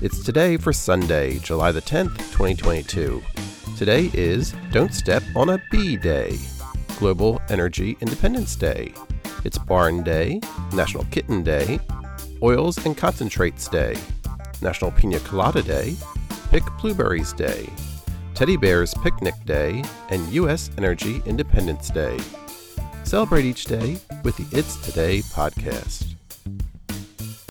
It's today for Sunday, July the 10th, 2022. Today is Don't Step on a Bee Day, Global Energy Independence Day. It's Barn Day, National Kitten Day, Oils and Concentrates Day, National Pina Colada Day, Pick Blueberries Day, Teddy Bears Picnic Day, and U.S. Energy Independence Day. Celebrate each day with the It's Today podcast.